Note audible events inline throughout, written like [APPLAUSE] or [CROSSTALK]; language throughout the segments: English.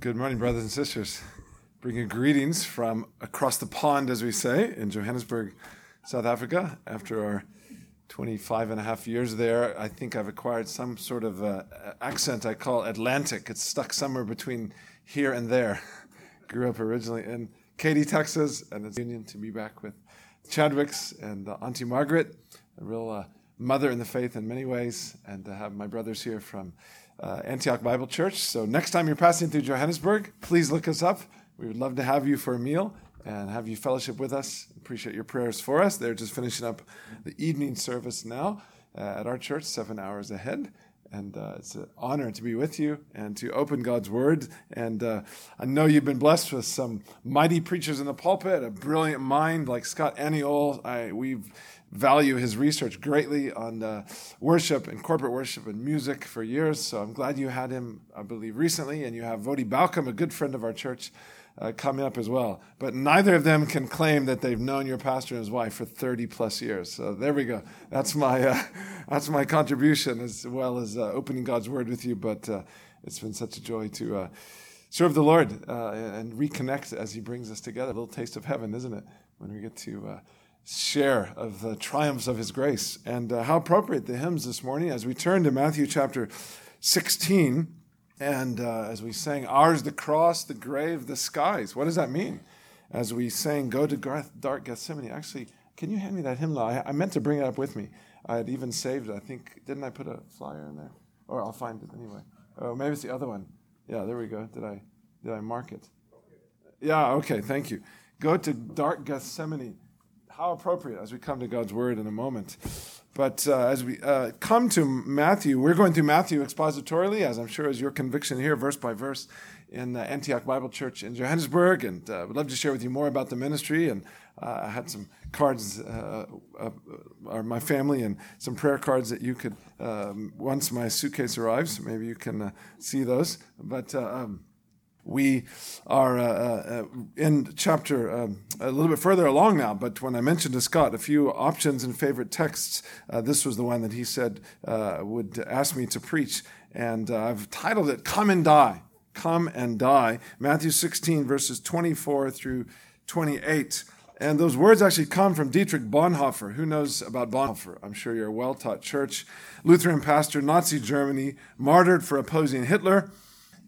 Good morning, brothers and sisters. Bringing greetings from across the pond, as we say, in Johannesburg, South Africa. After our 25 and a half years there, I think I've acquired some sort of uh, accent I call Atlantic. It's stuck somewhere between here and there. Grew up originally in Katy, Texas, and it's union to be back with Chadwicks and uh, Auntie Margaret, a real uh, mother in the faith in many ways, and to have my brothers here from uh, Antioch Bible Church. So next time you're passing through Johannesburg, please look us up. We would love to have you for a meal and have you fellowship with us. Appreciate your prayers for us. They're just finishing up the evening service now uh, at our church, seven hours ahead. And uh, it's an honor to be with you and to open God's Word. And uh, I know you've been blessed with some mighty preachers in the pulpit, a brilliant mind like Scott Aniol. I, we've value his research greatly on uh, worship and corporate worship and music for years. So I'm glad you had him, I believe, recently. And you have Voddie Baucham, a good friend of our church, uh, coming up as well. But neither of them can claim that they've known your pastor and his wife for 30 plus years. So there we go. That's my, uh, [LAUGHS] that's my contribution as well as uh, opening God's word with you. But uh, it's been such a joy to uh, serve the Lord and reconnect as he brings us together. A little taste of heaven, isn't it? When we get to share of the triumphs of his grace. And uh, how appropriate the hymns this morning as we turn to Matthew chapter 16 and uh, as we sang, Ours the cross, the grave, the skies. What does that mean? As we sang, Go to dark Gethsemane. Actually, can you hand me that hymnal? I, I meant to bring it up with me. I had even saved it. I think, didn't I put a flyer in there? Or I'll find it anyway. Oh, maybe it's the other one. Yeah, there we go. Did I, did I mark it? Yeah, okay, thank you. Go to dark Gethsemane how appropriate as we come to God's word in a moment. But uh, as we uh, come to Matthew, we're going through Matthew expositorily, as I'm sure is your conviction here, verse by verse, in uh, Antioch Bible Church in Johannesburg. And uh, would love to share with you more about the ministry. And uh, I had some cards, uh, or my family, and some prayer cards that you could, um, once my suitcase arrives, maybe you can see those. But um, we are uh, uh, in chapter um, a little bit further along now, but when I mentioned to Scott a few options and favorite texts, uh, this was the one that he said uh, would ask me to preach. And uh, I've titled it Come and Die. Come and Die. Matthew 16, verses 24 through 28. And those words actually come from Dietrich Bonhoeffer. Who knows about Bonhoeffer? I'm sure you're a well taught church. Lutheran pastor, Nazi Germany, martyred for opposing Hitler.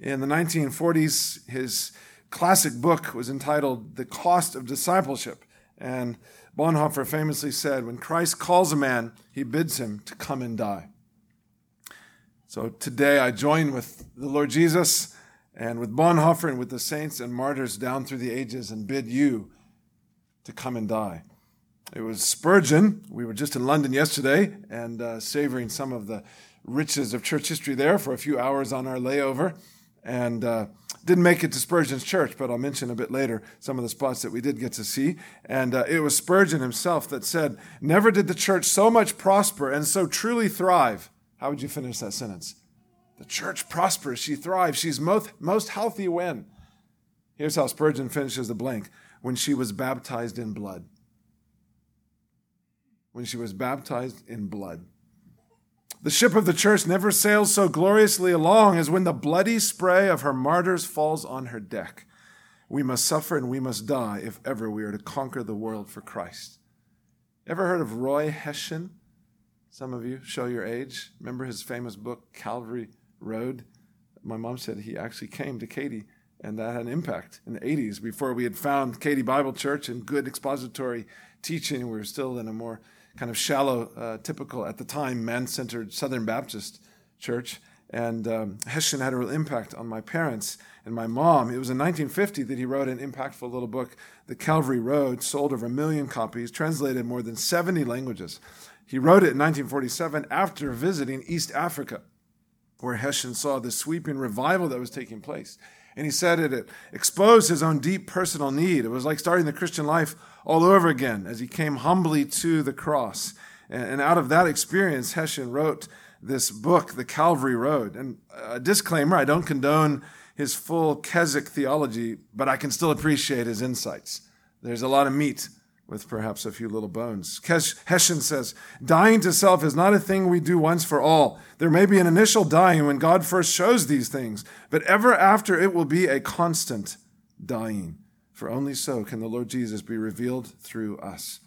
In the 1940s, his classic book was entitled The Cost of Discipleship. And Bonhoeffer famously said, When Christ calls a man, he bids him to come and die. So today I join with the Lord Jesus and with Bonhoeffer and with the saints and martyrs down through the ages and bid you to come and die. It was Spurgeon. We were just in London yesterday and uh, savoring some of the riches of church history there for a few hours on our layover and uh, didn't make it to Spurgeon's church, but I'll mention a bit later some of the spots that we did get to see. And uh, it was Spurgeon himself that said, Never did the church so much prosper and so truly thrive. How would you finish that sentence? The church prospers, she thrives, she's most, most healthy when? Here's how Spurgeon finishes the blank when she was baptized in blood. When she was baptized in blood. The ship of the church never sails so gloriously along as when the bloody spray of her martyrs falls on her deck. We must suffer and we must die if ever we are to conquer the world for Christ. Ever heard of Roy Hession? Some of you show your age. Remember his famous book, Calvary Road? My mom said he actually came to Katy, and that had an impact in the 80s before we had found Katy Bible Church and good expository teaching. We were still in a more kind of shallow, uh, typical at the time man centered Southern Baptist church. And um, Hession had a real impact on my parents and my mom. It was in 1950 that he wrote an impactful little book, The Calvary Road, sold over a million copies, translated more than 70 languages. He wrote it in 1947 after visiting East Africa, where Hession saw the sweeping revival that was taking place. And he said it, it exposed his own deep personal need. It was like starting the Christian life all over again as he came humbly to the cross. And out of that experience, Hession wrote this book, The Calvary Road. And a disclaimer I don't condone his full Keswick theology, but I can still appreciate his insights. There's a lot of meat with perhaps a few little bones. Hession says, dying to self is not a thing we do once for all. There may be an initial dying when God first shows these things, but ever after it will be a constant dying. For only so can the Lord Jesus be revealed through us.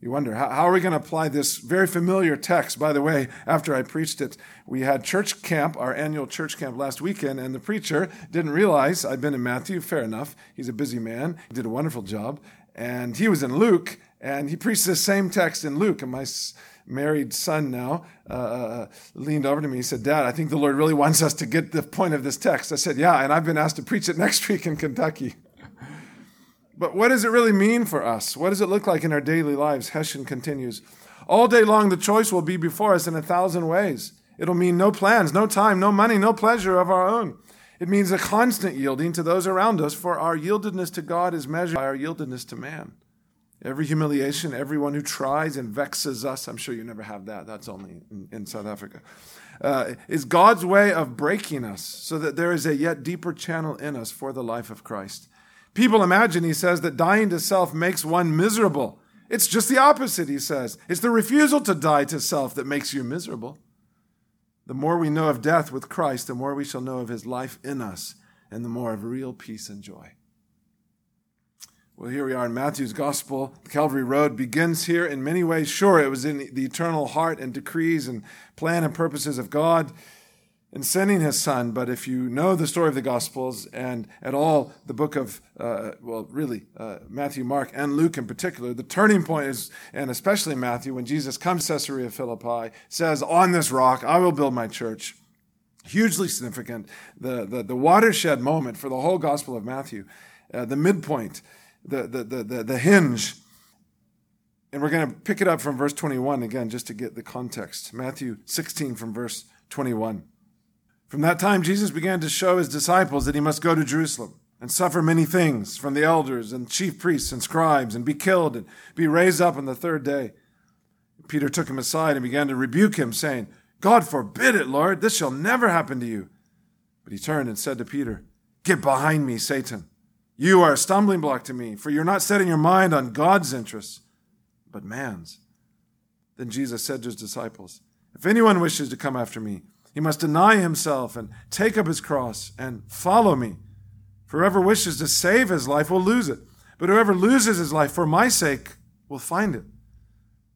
You wonder, how, how are we going to apply this very familiar text? By the way, after I preached it, we had church camp, our annual church camp last weekend, and the preacher didn't realize I'd been in Matthew. Fair enough. He's a busy man. He did a wonderful job and he was in Luke, and he preached the same text in Luke. And my married son now uh, uh, leaned over to me. He said, Dad, I think the Lord really wants us to get the point of this text. I said, Yeah, and I've been asked to preach it [LAUGHS] next week in Kentucky. but what does it really mean for us? What does it look like in our daily lives? Hession continues. All day long, the choice will be before us in a thousand ways. It'll mean no plans, no time, no money, no pleasure of our own. It means a constant yielding to those around us, for our yieldedness to God is measured by our yieldedness to man. Every humiliation, everyone who tries and vexes us, I'm sure you never have that, that's only in, in South Africa, uh, is God's way of breaking us so that there is a yet deeper channel in us for the life of Christ. People imagine, he says, that dying to self makes one miserable. It's just the opposite, he says. It's the refusal to die to self that makes you miserable. The more we know of death with Christ, the more we shall know of his life in us, and the more of real peace and joy. Well, here we are in Matthew's Gospel. The Calvary Road begins here in many ways. Sure, it was in the eternal heart and decrees and plan and purposes of God in sending his son. But if you know the story of the Gospels and at all the book of, uh, well, really, uh, Matthew, Mark, and Luke in particular, the turning point is, and especially Matthew, when Jesus comes to Caesarea Philippi, says, On this rock I will build my church. Hugely significant, the, the, the watershed moment for the whole Gospel of Matthew, uh, the midpoint, the, the, the, the, the hinge. And we're going to pick it up from verse 21 again, just to get the context. Matthew 16 from verse 21. From that time, Jesus began to show his disciples that he must go to Jerusalem and suffer many things from the elders and chief priests and scribes and be killed and be raised up on the third day. Peter took him aside and began to rebuke him, saying, God forbid it, Lord, this shall never happen to you. But he turned and said to Peter, Get behind me, Satan. You are a stumbling block to me, for you're not setting your mind on God's interests, but man's. Then Jesus said to his disciples, If anyone wishes to come after me, he must deny himself and take up his cross and follow me. For whoever wishes to save his life will lose it, but whoever loses his life for my sake will find it.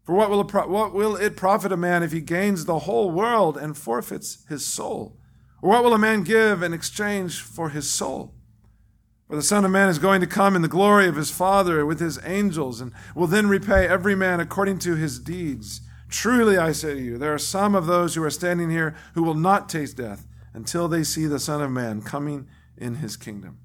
For what will, it, what will it profit a man if he gains the whole world and forfeits his soul? Or what will a man give in exchange for his soul? For the Son of Man is going to come in the glory of his Father with his angels, and will then repay every man according to his deeds. Truly I say to you, there are some of those who are standing here who will not taste death until they see the Son of Man coming in his kingdom.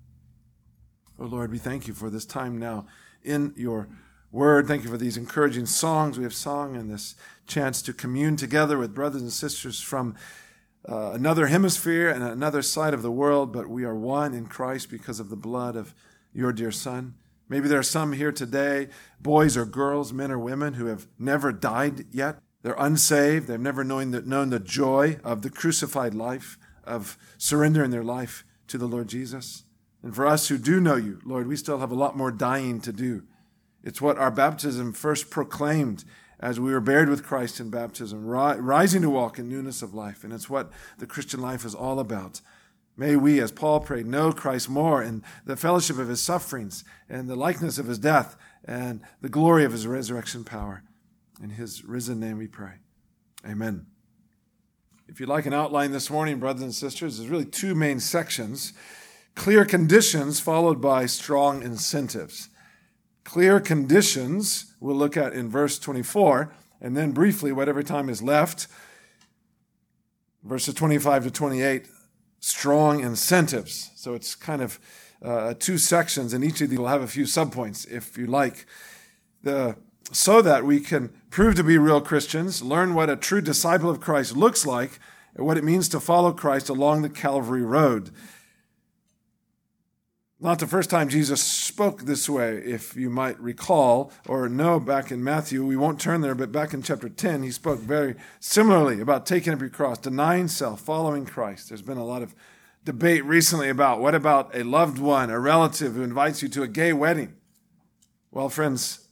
Oh Lord, we thank you for this time now in your word. Thank you for these encouraging songs we have sung and this chance to commune together with brothers and sisters from uh, another hemisphere and another side of the world, but we are one in Christ because of the blood of your dear Son. Maybe there are some here today, boys or girls, men or women, who have never died yet. They're unsaved. They've never known the, known the joy of the crucified life, of surrendering their life to the Lord Jesus. And for us who do know you, Lord, we still have a lot more dying to do. It's what our baptism first proclaimed as we were buried with Christ in baptism, rising to walk in newness of life. And it's what the Christian life is all about. May we, as Paul prayed, know Christ more in the fellowship of his sufferings and the likeness of his death and the glory of his resurrection power. In his risen name we pray. Amen. If you'd like an outline this morning, brothers and sisters, there's really two main sections clear conditions followed by strong incentives. Clear conditions we'll look at in verse 24, and then briefly, whatever time is left, verses 25 to 28, strong incentives. So it's kind of uh, two sections, and each of these will have a few subpoints, if you like. The, so that we can prove to be real Christians, learn what a true disciple of Christ looks like, and what it means to follow Christ along the Calvary Road. Not the first time Jesus spoke this way, if you might recall or know back in Matthew. We won't turn there, but back in chapter 10, he spoke very similarly about taking up your cross, denying self, following Christ. There's been a lot of debate recently about what about a loved one, a relative who invites you to a gay wedding? Well, friends,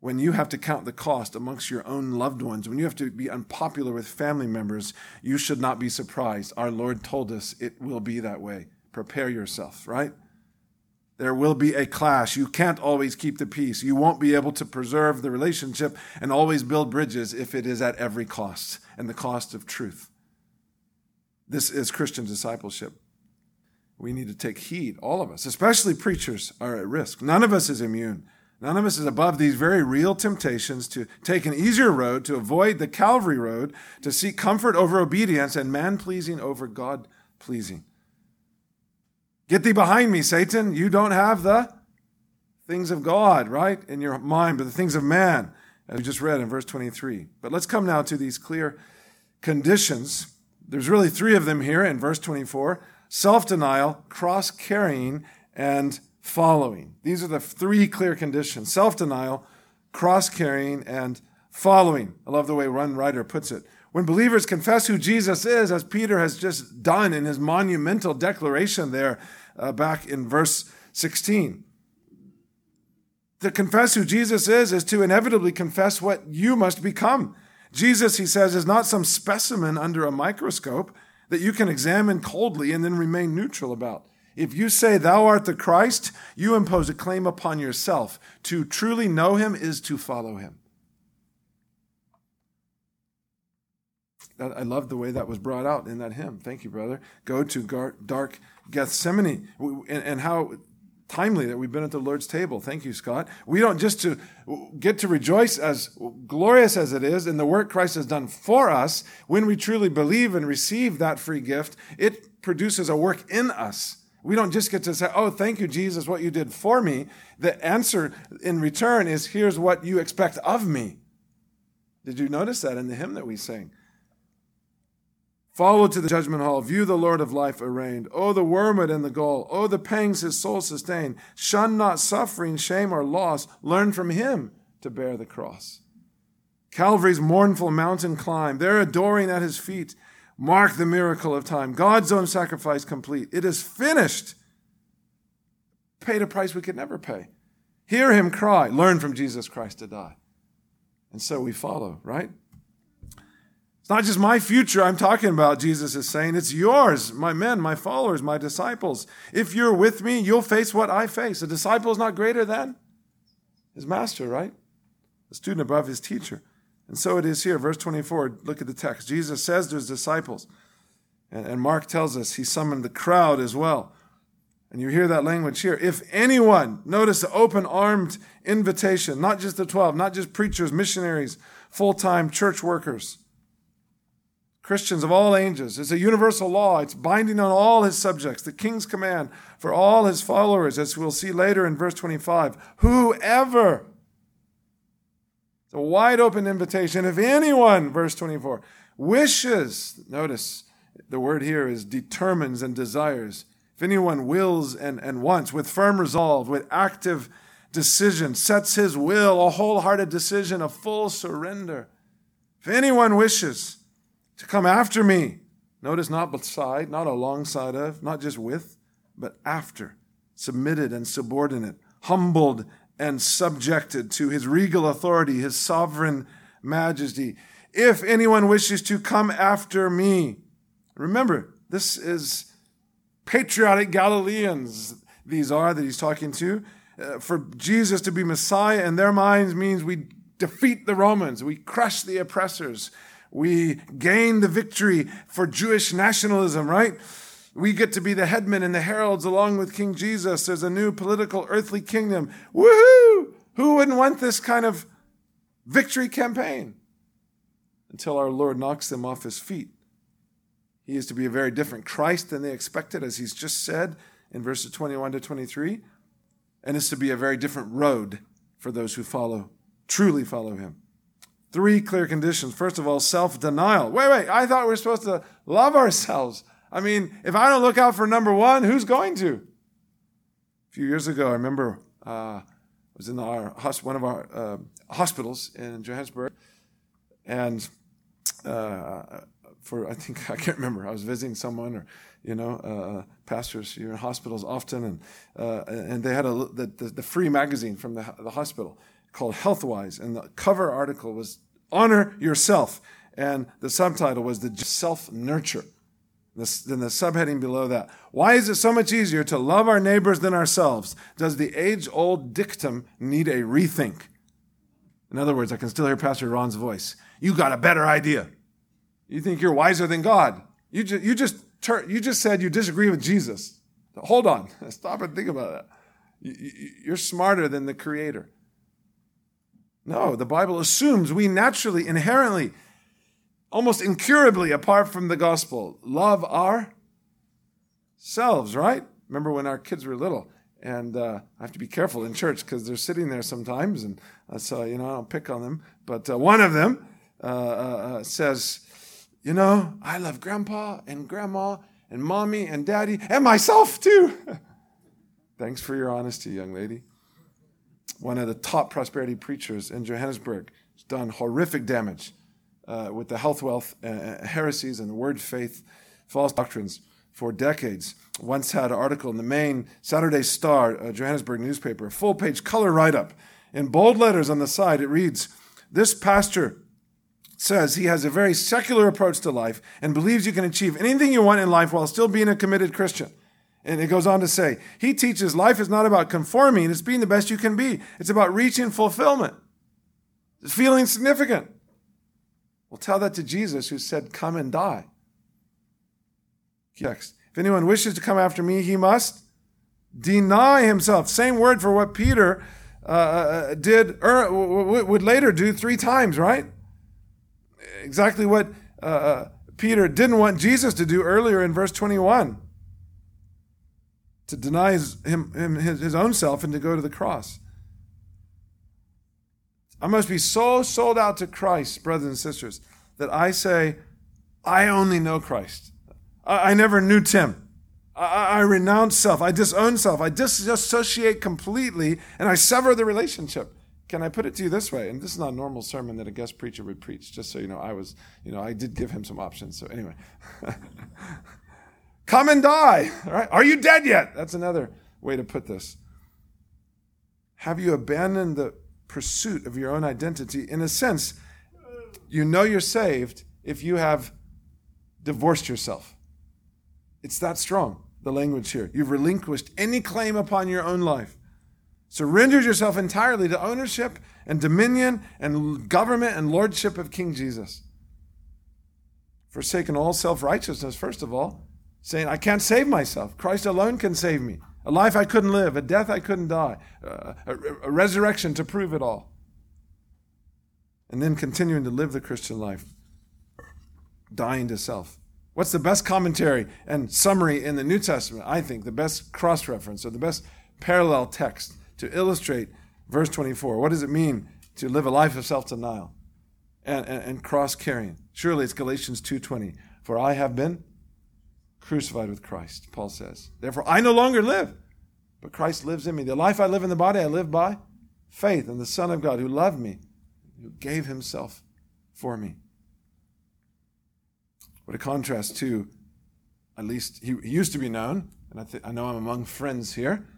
when you have to count the cost amongst your own loved ones, when you have to be unpopular with family members, you should not be surprised. Our Lord told us it will be that way. Prepare yourself, right? There will be a clash. You can't always keep the peace. You won't be able to preserve the relationship and always build bridges if it is at every cost and the cost of truth. This is Christian discipleship. We need to take heed, all of us, especially preachers, are at risk. None of us is immune. None of us is above these very real temptations to take an easier road, to avoid the Calvary road, to seek comfort over obedience and man pleasing over God pleasing. Get thee behind me, Satan. You don't have the things of God, right, in your mind, but the things of man, as we just read in verse 23. But let's come now to these clear conditions. There's really three of them here in verse 24 self denial, cross carrying, and following. These are the three clear conditions self denial, cross carrying, and following. I love the way one writer puts it. When believers confess who Jesus is, as Peter has just done in his monumental declaration there uh, back in verse 16, to confess who Jesus is is to inevitably confess what you must become. Jesus, he says, is not some specimen under a microscope that you can examine coldly and then remain neutral about. If you say thou art the Christ, you impose a claim upon yourself. To truly know him is to follow him. I love the way that was brought out in that hymn. Thank you, brother. Go to dark Gethsemane. And how timely that we've been at the Lord's table. Thank you, Scott. We don't just to get to rejoice as glorious as it is in the work Christ has done for us. When we truly believe and receive that free gift, it produces a work in us we don't just get to say, Oh, thank you, Jesus, what you did for me. The answer in return is, Here's what you expect of me. Did you notice that in the hymn that we sang? Follow to the judgment hall, view the Lord of life arraigned. Oh, the wormwood and the gall. Oh, the pangs his soul sustained. Shun not suffering, shame, or loss. Learn from him to bear the cross. Calvary's mournful mountain climb, there adoring at his feet Mark the miracle of time. God's own sacrifice complete. It is finished. Paid a price we could never pay. Hear him cry. Learn from Jesus Christ to die. And so we follow, right? It's not just my future I'm talking about, Jesus is saying. It's yours, my men, my followers, my disciples. If you're with me, you'll face what I face. A disciple is not greater than his master, right? A student above his teacher. And so it is here, verse 24. Look at the text. Jesus says to his disciples, and, Mark tells us he summoned the crowd as well. And you hear that language here. If anyone, notice the open armed invitation, not just the 12, not just preachers, missionaries, full time church workers, Christians of all ages. It's a universal law. It's binding on all his subjects. The king's command for all his followers, as we'll see later in verse 25. Whoever it's a wide open invitation. If anyone, verse 24, wishes, notice the word here is determines and desires. If anyone wills and, and wants, with firm resolve, with active decision, sets his will, a wholehearted decision, a full surrender. If anyone wishes to come after me, notice not beside, not alongside of, not just with, but after, submitted and subordinate, humbled and subjected to his regal authority, his sovereign majesty. If anyone wishes to come after me, remember, this is patriotic Galileans, these are that he's talking to. Uh, for Jesus to be Messiah in their minds means we defeat the Romans, we crush the oppressors, we gain the victory for Jewish nationalism, right? We get to be the headmen and the heralds along with King Jesus. There's a new political earthly kingdom. Woohoo! Who wouldn't want this kind of victory campaign? Until our Lord knocks them off his feet. He is to be a very different Christ than they expected, as he's just said in verses 21 to 23. And is to be a very different road for those who follow, truly follow him. Three clear conditions. First of all, self denial. Wait, wait, I thought we were supposed to love ourselves. I mean, if I don't look out for number one, who's going to? A few years ago, I remember uh, I was in our one of our uh, hospitals in Johannesburg, and uh, for I think [LAUGHS] I can't remember. I was visiting someone, or you know, uh, uh, pastors. You're in hospitals often, and uh, and they had a the, the, the free magazine from the, the hospital, called Healthwise, and the cover article was Honor Yourself, and the subtitle was The Self Nurture. Then the subheading below that. Why is it so much easier to love our neighbors than ourselves? Does the age old dictum need a rethink? In other words, I can still hear Pastor Ron's voice. You got a better idea. You think you're wiser than God. You just, you just, you just said you disagree with Jesus. Hold on. [LAUGHS] Stop and think about that. You're smarter than the Creator. No, the Bible assumes we naturally, inherently, almost incurably, apart from the gospel, love ourselves, right? Remember when our kids were little? And uh, I have to be careful in church because they're sitting there sometimes, and uh, so you know I don't pick on them. But uh, one of them uh, uh, uh, says, "You know, I love Grandpa and Grandma and Mommy and Daddy and myself too." [LAUGHS] Thanks for your honesty, young lady. One of the top prosperity preachers in Johannesburg has done horrific damage uh, with the health wealth uh, uh, heresies and the word faith, false doctrines for decades. Once had an article in the main Saturday Star, a Johannesburg newspaper, a full page color write up. In bold letters on the side, it reads This pastor says he has a very secular approach to life and believes you can achieve anything you want in life while still being a committed Christian. And it goes on to say, he teaches life is not about conforming, it's being the best you can be. It's about reaching fulfillment, feeling significant. Well, tell that to Jesus who said, Come and die. Next. If anyone wishes to come after me, he must deny himself. Same word for what Peter uh, uh did, er, would later do three times, right? Exactly what uh, uh, Peter didn't want Jesus to do earlier in verse 21 to deny his, him, him his, his own self and to go to the cross. I must be so sold out to Christ, brothers and sisters, that I say, I only know Christ. I, I never knew Tim. I, I, renounce self. I disown self. I disassociate completely and I sever the relationship. Can I put it to you this way? And this is not a normal sermon that a guest preacher would preach, just so you know, I was, you know, I did give him some options. So anyway. [LAUGHS] Come and die. Right? Are you dead yet? That's another way to put this. Have you abandoned the pursuit of your own identity? In a sense, you know you're saved if you have divorced yourself. It's that strong, the language here. You've relinquished any claim upon your own life. Surrendered yourself entirely to ownership and dominion and government and lordship of King Jesus. Forsaken all self righteousness, first of all, saying, I can't save myself. Christ alone can save me. A life I couldn't live, a death I couldn't die, uh, a, a resurrection to prove it all. And then continuing to live the Christian life, dying to self. What's the best commentary and summary in the New Testament? I think the best cross reference or the best parallel text to illustrate verse 24. What does it mean to live a life of self denial and, and, and cross carrying? Surely it's Galatians 2.20. For I have been crucified with Christ, Paul says. Therefore, I no longer live, but Christ lives in me. The life I live in the body, I live by faith in the Son of God who loved me, who gave himself for me. What a contrast to, at least he, he used to be known, and I, th- I know I'm among friends here,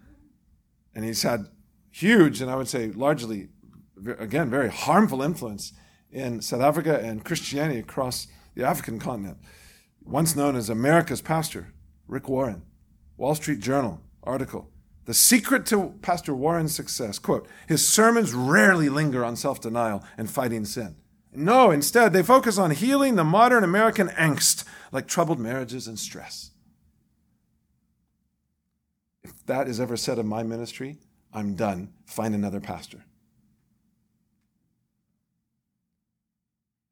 and he's had huge, and I would say largely, again, very harmful influence in South Africa and Christianity across the African continent once known as America's pastor, Rick Warren, Wall Street Journal article. The secret to Pastor Warren's success, quote, his sermons rarely linger on self denial and fighting sin. No, instead, they focus on healing the modern American angst, like troubled marriages and stress. If that is ever said of my ministry, I'm done. Find another pastor.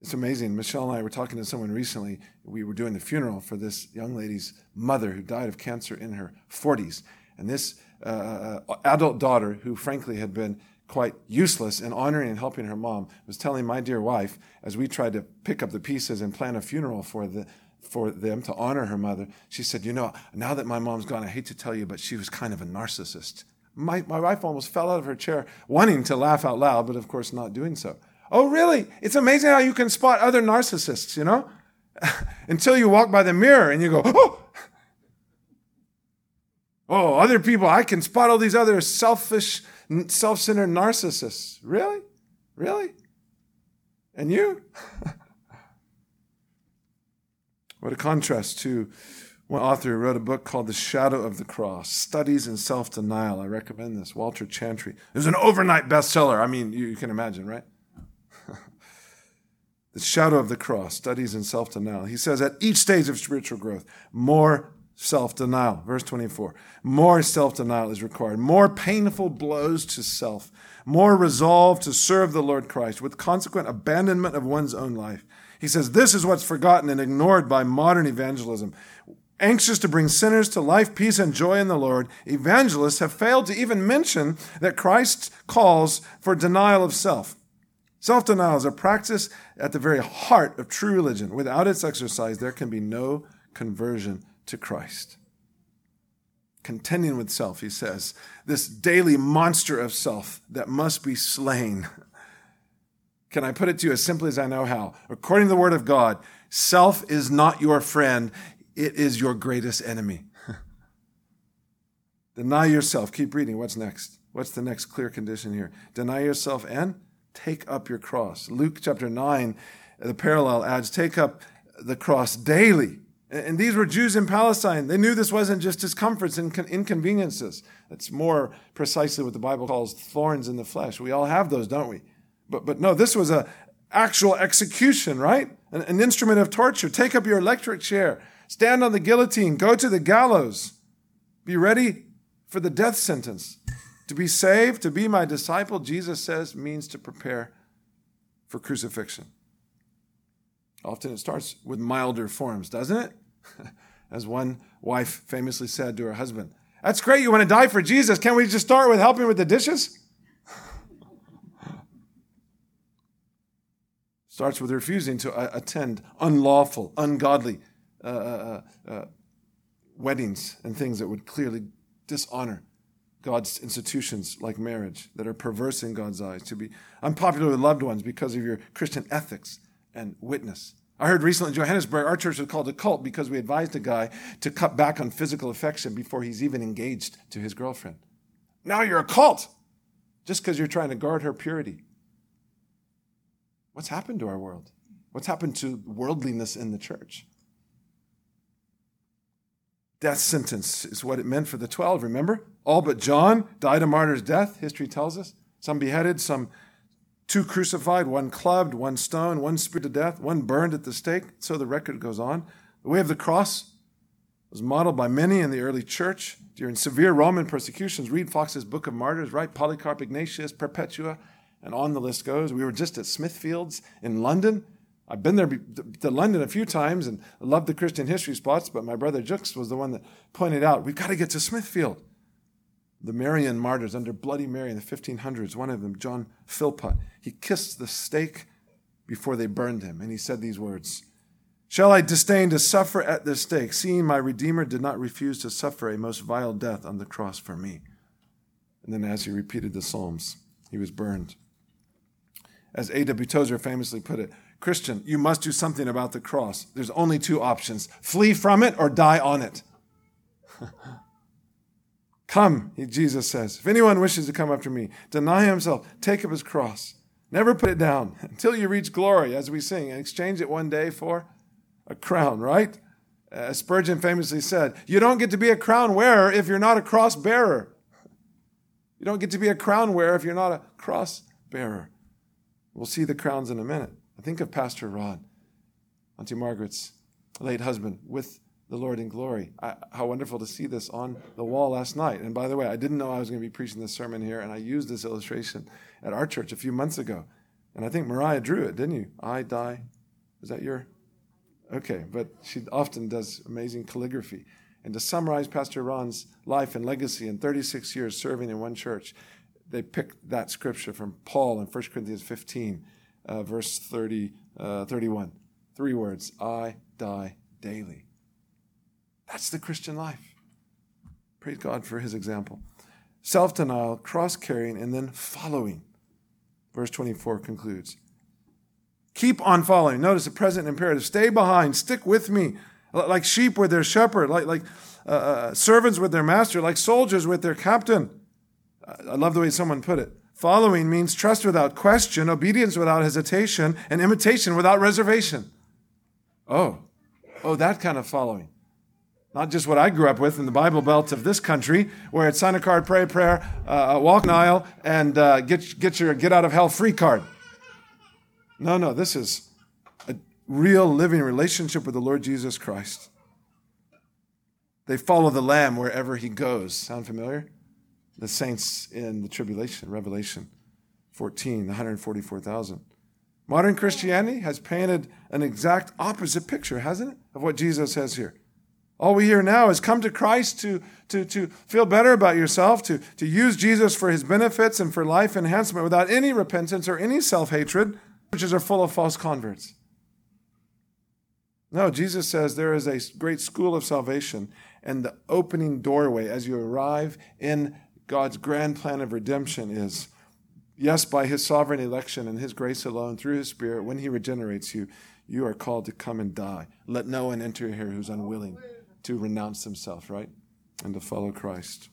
It's amazing. Michelle and I were talking to someone recently. We were doing the funeral for this young lady's mother who died of cancer in her 40s. And this uh, uh, adult daughter, who frankly had been quite useless in honoring and helping her mom, was telling my dear wife, as we tried to pick up the pieces and plan a funeral for, the, for them to honor her mother, she said, You know, now that my mom's gone, I hate to tell you, but she was kind of a narcissist. My, my wife almost fell out of her chair, wanting to laugh out loud, but of course not doing so. Oh, really? It's amazing how you can spot other narcissists, you know? [LAUGHS] Until you walk by the mirror and you go, oh, oh, other people, I can spot all these other selfish, self centered narcissists. Really? Really? And you? [LAUGHS] what a contrast to one author who wrote a book called The Shadow of the Cross Studies in Self Denial. I recommend this. Walter Chantry. It was an overnight bestseller. I mean, you, you can imagine, right? The Shadow of the Cross Studies in Self Denial. He says at each stage of spiritual growth, more self denial. Verse 24. More self denial is required, more painful blows to self, more resolve to serve the Lord Christ with consequent abandonment of one's own life. He says this is what's forgotten and ignored by modern evangelism. Anxious to bring sinners to life, peace, and joy in the Lord, evangelists have failed to even mention that Christ calls for denial of self. Self denial is a practice at the very heart of true religion. Without its exercise, there can be no conversion to Christ. Contending with self, he says, this daily monster of self that must be slain. Can I put it to you as simply as I know how? According to the Word of God, self is not your friend, it is your greatest enemy. [LAUGHS] Deny yourself. Keep reading. What's next? What's the next clear condition here? Deny yourself and take up your cross. Luke chapter 9, the parallel adds, take up the cross daily. And these were Jews in Palestine. They knew this wasn't just discomforts and inconveniences. It's more precisely what the Bible calls thorns in the flesh. We all have those, don't we? But, but no, this was a actual execution, right? An, an instrument of torture. Take up your electric chair stand on the guillotine, go to the gallows, be ready for the death sentence. To be saved, to be my disciple, Jesus says, means to prepare for crucifixion. Often it starts with milder forms, doesn't it? [LAUGHS] As one wife famously said to her husband, That's great, you want to die for Jesus. Can't we just start with helping with the dishes? [LAUGHS] Starts with refusing to attend unlawful, ungodly uh, uh, uh, uh, weddings and things that would clearly dishonor God's institutions like marriage that are perverse in God's eyes, to be unpopular with loved ones because of your Christian ethics and witness. I heard recently in Johannesburg, our church was called a cult because we advised a guy to cut back on physical affection before he's even engaged to his girlfriend. Now you're a cult just because you're trying to guard her purity. What's happened to our world? What's happened to worldliness in the church? death sentence is what it meant for the 12, remember? All but John died a martyr's death, history tells us. Some beheaded, some two crucified, one clubbed, one stoned, one speared to death, one burned at the stake. So the record goes on. The way of the cross was modeled by many in the early church during severe Roman persecutions. Read Foxe's Book of Martyrs, right? Polycarp, Ignatius, Perpetua, and on the list goes. We were just at Smithfields in London I've been there to London a few times and loved the Christian history spots, but my brother Jux was the one that pointed out we've got to get to Smithfield. The Marian martyrs under Bloody Mary in the 1500s, one of them, John Philpot, he kissed the stake before they burned him, and he said these words Shall I disdain to suffer at this stake, seeing my Redeemer did not refuse to suffer a most vile death on the cross for me? And then, as he repeated the Psalms, he was burned. As A.W. Tozer famously put it, Christian, you must do something about the cross. There's only two options flee from it or die on it. [LAUGHS] come, Jesus says. If anyone wishes to come after me, deny himself, take up his cross. Never put it down [LAUGHS] until you reach glory, as we sing, and exchange it one day for a crown, right? As Spurgeon famously said, you don't get to be a crown wearer if you're not a cross bearer. You don't get to be a crown wearer if you're not a cross bearer. We'll see the crowns in a minute. I think of Pastor Rod, Auntie Margaret's late husband, with the Lord in glory. I, how wonderful to see this on the wall last night. And by the way, I didn't know I was going to be preaching this sermon here, and I used this illustration at our church a few months ago. And I think Mariah drew it, didn't you? I die. Is that your? Okay, but she often does amazing calligraphy. And to summarize Pastor Ron's life and legacy in 36 years serving in one church, they picked that scripture from Paul in 1 Corinthians 15 uh, verse 30, uh, 31. Three words I die daily. That's the Christian life. Praise God for his example. Self denial, cross carrying, and then following. Verse 24 concludes. Keep on following. Notice the present imperative. Stay behind. Stick with me. Like sheep with their shepherd, like, like uh, uh, servants with their master, like soldiers with their captain. I love the way someone put it. Following means trust without question, obedience without hesitation, and imitation without reservation. Oh, oh, that kind of following. Not just what I grew up with in the Bible Belt of this country, where it's sign a card, pray a prayer, uh, walk an aisle, and uh, get, get your get out of hell free card. No, no, this is a real living relationship with the Lord Jesus Christ. They follow the Lamb wherever he goes. Sound familiar? The saints in the tribulation, Revelation 14, 144,000. Modern Christianity has painted an exact opposite picture, hasn't it, of what Jesus says here. All we hear now is come to Christ to, to, to feel better about yourself, to, to use Jesus for his benefits and for life enhancement without any repentance or any self hatred. Churches are full of false converts. No, Jesus says there is a great school of salvation, and the opening doorway as you arrive in God's grand plan of redemption is yes, by his sovereign election and his grace alone, through his Spirit, when he regenerates you, you are called to come and die. Let no one enter here who's unwilling to renounce himself, right? And to follow Christ.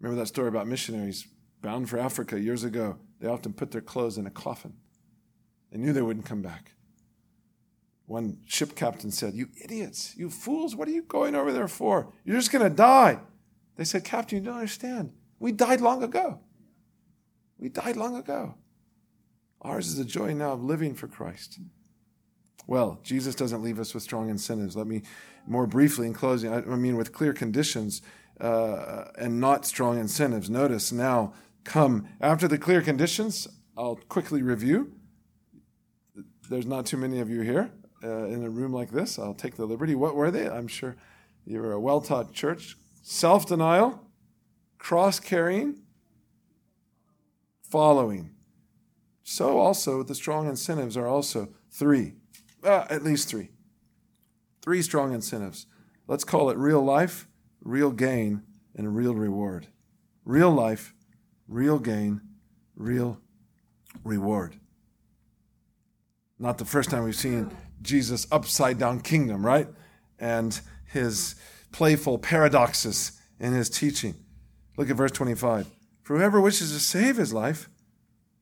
Remember that story about missionaries bound for Africa years ago? They often put their clothes in a coffin. They knew they wouldn't come back. One ship captain said, You idiots, you fools, what are you going over there for? You're just going to die. They said, Captain, you don't understand. We died long ago. We died long ago. Ours is the joy now of living for Christ. Well, Jesus doesn't leave us with strong incentives. Let me more briefly, in closing, I mean, with clear conditions uh, and not strong incentives. Notice now, come after the clear conditions. I'll quickly review. There's not too many of you here uh, in a room like this. I'll take the liberty. What were they? I'm sure you're a well taught church. Self denial, cross carrying, following. So also the strong incentives are also three uh, at least three. Three strong incentives. Let's call it real life, real gain, and real reward. Real life, real gain, real reward. Not the first time we've seen Jesus' upside down kingdom, right? And his playful paradoxes in his teaching. Look at verse 25. For whoever wishes to save his life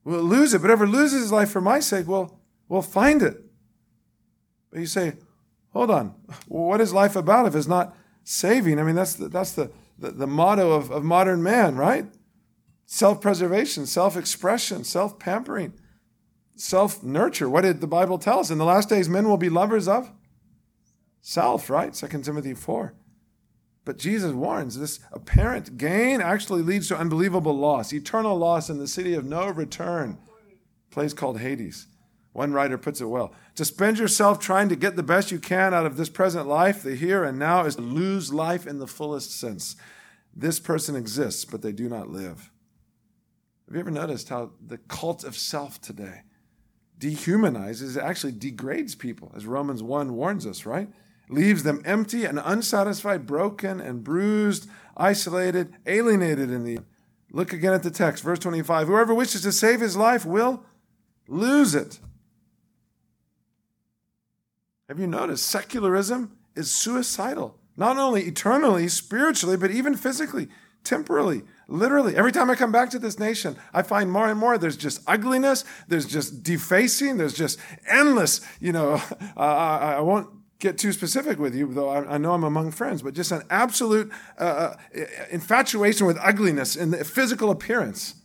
will lose it, but whoever loses his life for my sake will, will find it. But you say, hold on, what is life about if it's not saving? I mean, that's the, that's the, the, the motto of, of modern man, right? Self preservation, self expression, self pampering, self nurture. What did the Bible tell us? In the last days, men will be lovers of self, right? 2 Timothy 4. But Jesus warns this apparent gain actually leads to unbelievable loss, eternal loss in the city of no return, place called Hades. One writer puts it well to spend yourself trying to get the best you can out of this present life, the here and now, is to lose life in the fullest sense. This person exists, but they do not live. Have you ever noticed how the cult of self today dehumanizes, actually degrades people, as Romans 1 warns us, right? Leaves them empty and unsatisfied, broken and bruised, isolated, alienated in the end. Look again at the text, verse 25. Whoever wishes to save his life will lose it. Have you noticed? Secularism is suicidal, not only eternally, spiritually, but even physically, temporally, literally. Every time I come back to this nation, I find more and more there's just ugliness, there's just defacing, there's just endless, you know, [LAUGHS] I, I won't get too specific with you, though I, know I'm among friends, but just an absolute uh, uh infatuation with ugliness in the physical appearance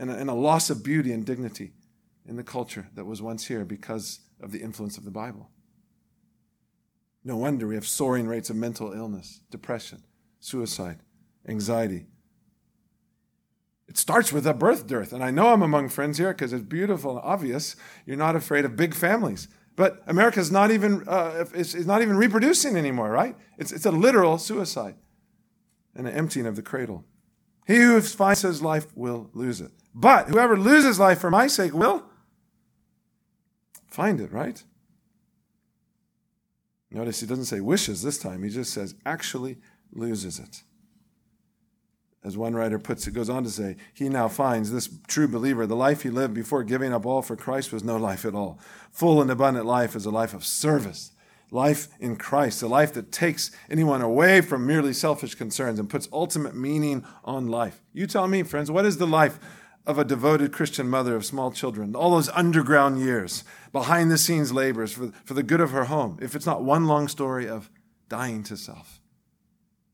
and a loss of beauty and dignity in the culture that was once here because of the influence of the Bible. No wonder we have soaring rates of mental illness, depression, suicide, anxiety. It starts with a birth dearth. And I know I'm among friends here because it's beautiful and obvious. You're not afraid of big families. But America's not even, uh, is, is not even reproducing anymore, right? It's, it's a literal suicide and an emptying of the cradle. He who finds his life will lose it. But whoever loses life for my sake will find it, right? Notice he doesn't say wishes this time, he just says actually loses it. As one writer puts it, goes on to say, he now finds this true believer, the life he lived before giving up all for Christ was no life at all. Full and abundant life is a life of service, life in Christ, a life that takes anyone away from merely selfish concerns and puts ultimate meaning on life. You tell me, friends, what is the life of a devoted Christian mother of small children? All those underground years, behind the scenes labors for, for the good of her home, if it's not one long story of dying to self,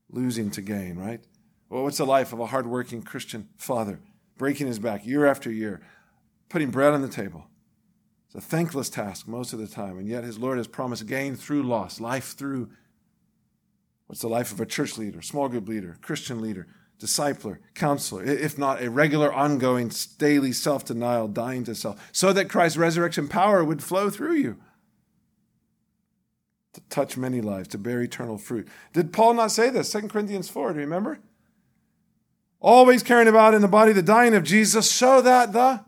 losing to gain, right? Well, what's the life of a hardworking Christian father, breaking his back year after year, putting bread on the table? It's a thankless task most of the time, and yet his Lord has promised gain through loss, life through what's the life of a church leader, small group leader, Christian leader, discipler, counselor, if not a regular, ongoing, daily self denial, dying to self, so that Christ's resurrection power would flow through you to touch many lives, to bear eternal fruit. Did Paul not say this? 2 Corinthians 4, do you remember? Always carrying about in the body the dying of Jesus, so that the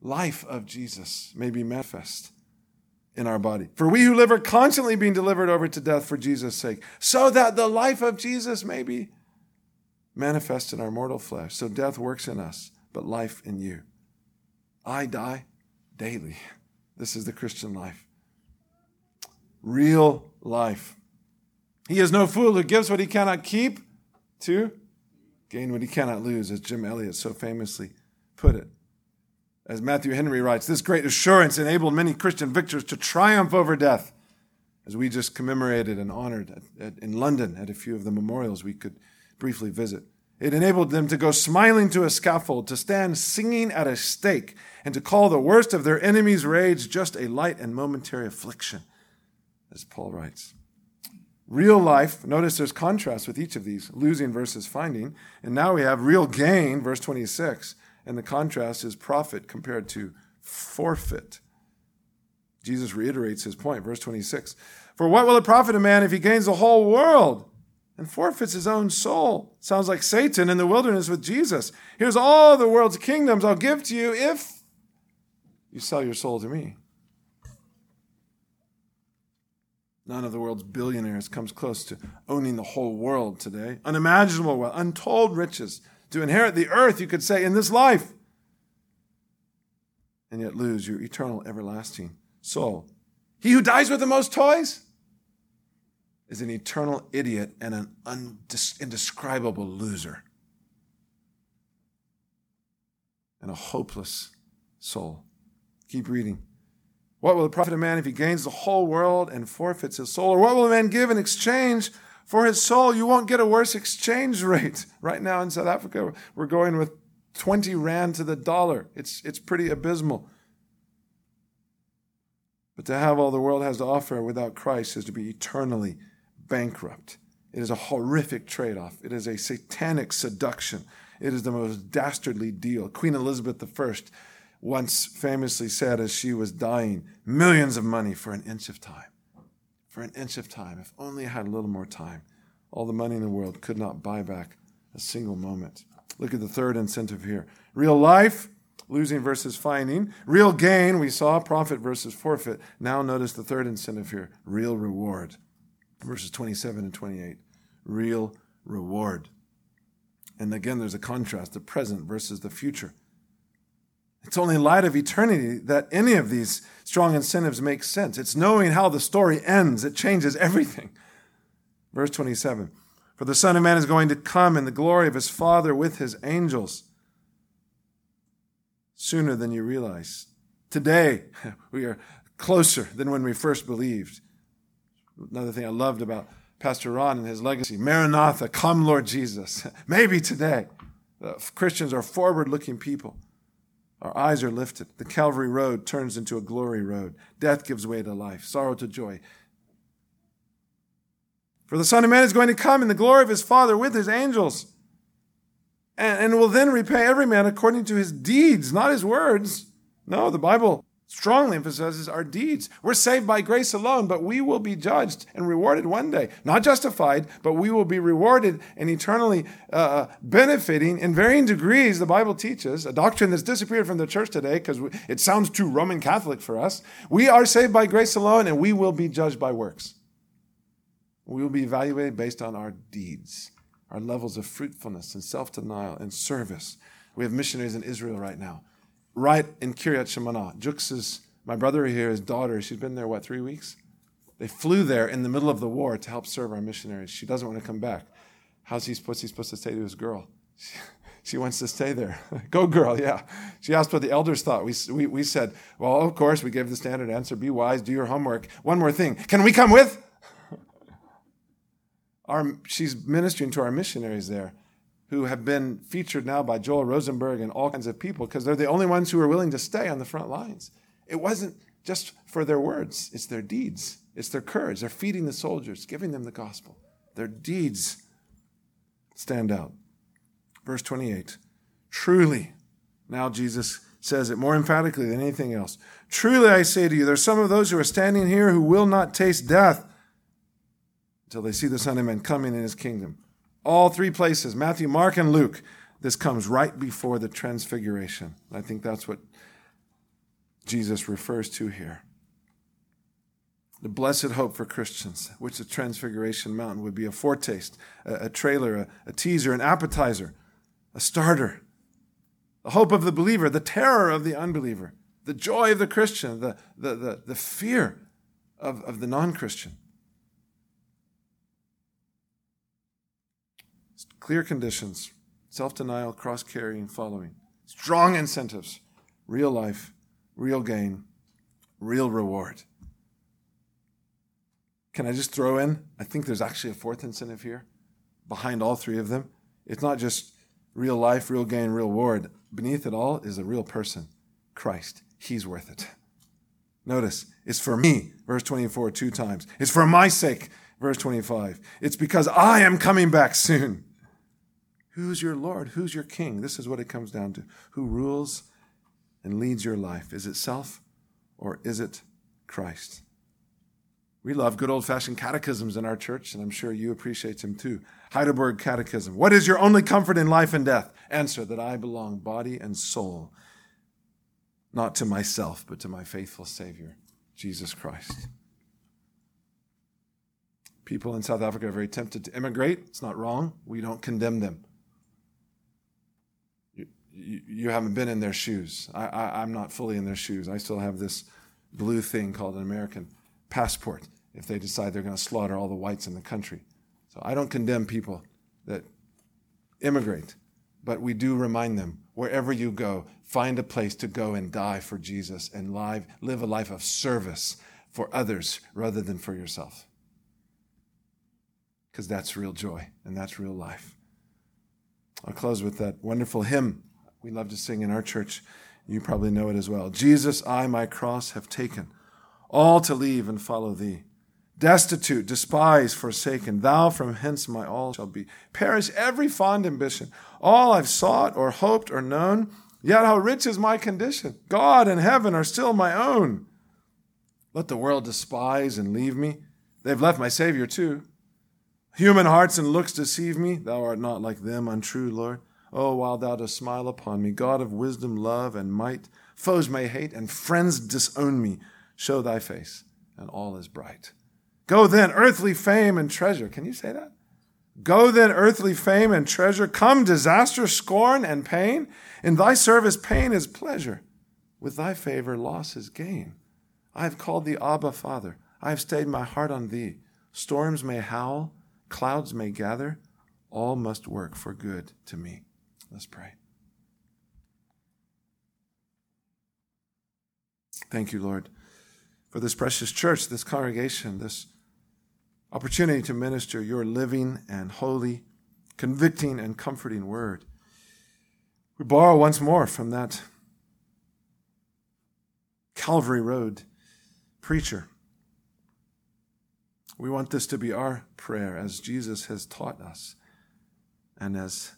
life of Jesus may be manifest in our body. For we who live are constantly being delivered over to death for Jesus' sake, so that the life of Jesus may be manifest in our mortal flesh. So death works in us, but life in you. I die daily. This is the Christian life. Real life. He is no fool who gives what he cannot keep to gain what he cannot lose, as Jim Elliot so famously put it. As Matthew Henry writes, this great assurance enabled many Christian victors to triumph over death, as we just commemorated and honored in London at a few of the memorials we could briefly visit. It enabled them to go smiling to a scaffold, to stand singing at a stake, and to call the worst of their enemies' rage just a light and momentary affliction, as Paul writes. Real life, notice there's contrast with each of these losing versus finding. And now we have real gain, verse 26, and the contrast is profit compared to forfeit. Jesus reiterates his point, verse 26. For what will it profit a man if he gains the whole world? And forfeits his own soul. Sounds like Satan in the wilderness with Jesus. Here's all the world's kingdoms I'll give to you if you sell your soul to me. None of the world's billionaires comes close to owning the whole world today. Unimaginable wealth, untold riches. To inherit the earth, you could say, in this life, and yet lose your eternal, everlasting soul. He who dies with the most toys, is an eternal idiot and an indescribable loser and a hopeless soul. Keep reading. What will it profit a man if he gains the whole world and forfeits his soul? Or what will a man give in exchange for his soul? You won't get a worse exchange [LAUGHS] rate. Right now in South Africa, we're going with 20 rand to the dollar. It's, it's pretty abysmal. But to have all the world has to offer without Christ is to be eternally bankrupt. It is a horrific trade off. It is a satanic seduction. It is the most dastardly deal. Queen Elizabeth I once famously said as she was dying, millions of money for an inch of time. For an inch of time. If only I had a little more time. All the money in the world could not buy back a single moment. Look at the third incentive here. Real life, losing versus finding. Real gain, we saw profit versus forfeit. Now notice the third incentive here real reward verses 27 and 28. Real reward. And again, there's a contrast the present versus the future. It's only light of eternity that any of these strong incentives make sense. It's knowing how the story ends, it changes everything. Verse 27 For the Son of Man is going to come in the glory of his Father with his angels sooner than you realize. Today, [LAUGHS] we are closer than when we first believed. Another thing I loved about Pastor Ron and his legacy Maranatha, come, Lord Jesus. [LAUGHS] Maybe today. Uh, Christians are forward looking people. Our eyes are lifted. The Calvary Road turns into a glory road. Death gives way to life, sorrow to joy. For the Son of Man is going to come in the glory of his Father with his angels, and, and will then repay every man according to his deeds, not his words. No, the Bible strongly emphasizes our deeds. We're saved by grace alone, but we will be judged and rewarded one day. Not justified, but we will be rewarded and eternally uh, uh benefiting in varying degrees, the Bible teaches, a doctrine that's disappeared from the church today because it sounds too Roman Catholic for us. We are saved by grace alone, and we will be judged by works. We will be evaluated based on our deeds, our levels of fruitfulness and self denial and service. We have missionaries in Israel right now right in Kiryat Shmona. Jux's, my brother here, his daughter, she's been there, what, three weeks? They flew there in the middle of the war to help serve our missionaries. She doesn't want to come back. How's he supposed, he supposed to say to his girl? She, [LAUGHS] she wants to stay there. [LAUGHS] Go, girl, yeah. She asked what the elders thought. We, we, we said, well, of course, we gave the standard answer be wise, do your homework. One more thing. Can we come with? [LAUGHS] Our, she's ministering to our missionaries there who have been featured now by Joel Rosenberg and all kinds of people because they're the only ones who are willing to stay on the front lines. It wasn't just for their words, it's their deeds, it's their courage. They're feeding the soldiers, giving them the gospel. Their deeds stand out. Verse 28 Truly, now Jesus says it more emphatically than anything else. Truly, I say to you, there's some of those who are standing here who will not taste death until they see the Son of Man coming in his kingdom. All three places, Matthew, Mark, and Luke, this comes right before the transfiguration. I think that's what Jesus refers to here. The blessed hope for Christians, which the Transfiguration Mountain would be a foretaste, a, a trailer, a, a teaser, an appetizer, a starter. The hope of the believer, the terror of the unbeliever, the joy of the Christian, the, the, the, the fear of, of the non Christian. Clear conditions, self denial, cross carrying, following. Strong incentives, real life, real gain, real reward. Can I just throw in? I think there's actually a fourth incentive here behind all three of them. It's not just real life, real gain, real reward. Beneath it all is a real person, Christ. He's worth it. Notice, it's for me, verse 24, two times. It's for my sake, verse 25. It's because I am coming back soon. Who's your Lord? Who's your King? This is what it comes down to. Who rules and leads your life? Is it self or is it Christ? We love good old fashioned catechisms in our church, and I'm sure you appreciate them too. Heidelberg Catechism. What is your only comfort in life and death? Answer that I belong body and soul, not to myself, but to my faithful Savior, Jesus Christ. People in South Africa are very tempted to immigrate. It's not wrong. We don't condemn them you, you haven't been in their shoes. I, I, I'm not fully in their shoes. I still have this blue thing called an American passport if they decide they're going to slaughter all the whites in the country. So I don't condemn people that immigrate, but we do remind them wherever you go, find a place to go and die for Jesus and live, live a life of service for others rather than for yourself. Because that's real joy and that's real life. I'll close with that wonderful hymn we love to sing in our church. You probably know it as well. Jesus, I my cross have taken, all to leave and follow thee. Destitute, despised, forsaken, thou from hence my all shall be. Perish every fond ambition, all I've sought or hoped or known, yet how rich is my condition. God and heaven are still my own. Let the world despise and leave me. They've left my Savior too. Human hearts and looks deceive me. Thou art not like them, untrue Lord. Oh, while thou dost smile upon me, God of wisdom, love, and might, foes may hate and friends disown me. Show thy face, and all is bright. Go then, earthly fame and treasure. Can you say that? Go then, earthly fame and treasure. Come, disaster, scorn, and pain. In thy service, pain is pleasure. With thy favor, loss is gain. I have called thee Abba, Father. I have stayed my heart on thee. Storms may howl, clouds may gather, all must work for good to me. Let's pray. Thank you, Lord, for this precious church, this congregation, this opportunity to minister your living and holy, convicting and comforting word. We borrow once more from that Calvary Road preacher. We want this to be our prayer as Jesus has taught us and as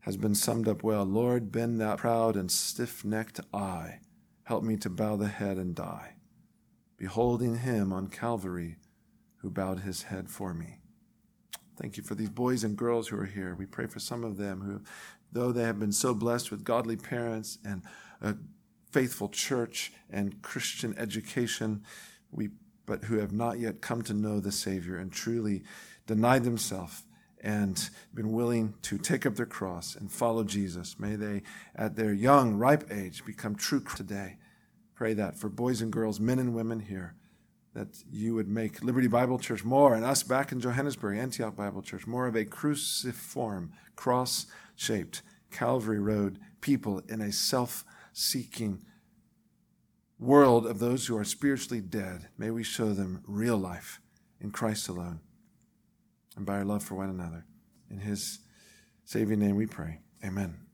has been summed up well. Lord, bend that proud and stiff necked I. Help me to bow the head and die, beholding him on Calvary who bowed his head for me. Thank you for these boys and girls who are here. We pray for some of them who, though they have been so blessed with godly parents and a faithful church and Christian education, we, but who have not yet come to know the Savior and truly denied themselves and been willing to take up their cross and follow Jesus. May they, at their young, ripe age, become true today. Pray that for boys and girls, men and women here. that you would make Liberty Bible Church more and us back in Johannesburg, Antioch Bible Church, more of a cruciform, cross shaped, Calvary Road people in a self seeking world of those who are spiritually dead. May we show them real life in Christ alone and by our love for one another. In his saving name we pray. Amen.